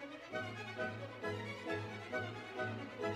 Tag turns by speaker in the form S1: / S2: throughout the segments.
S1: Thank you.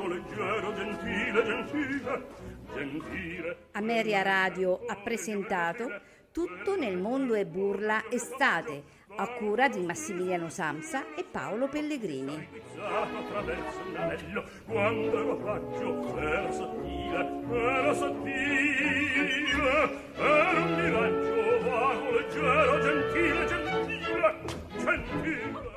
S1: Leggero, leggero, gentile, gentile, gentile.
S2: Ameria Radio ha presentato Tutto nel mondo è burla estate, a cura di Massimiliano Samsa e Paolo Pellegrini.
S1: Era sottile, era un miraggio vago, leggero, gentile, gentile, gentile.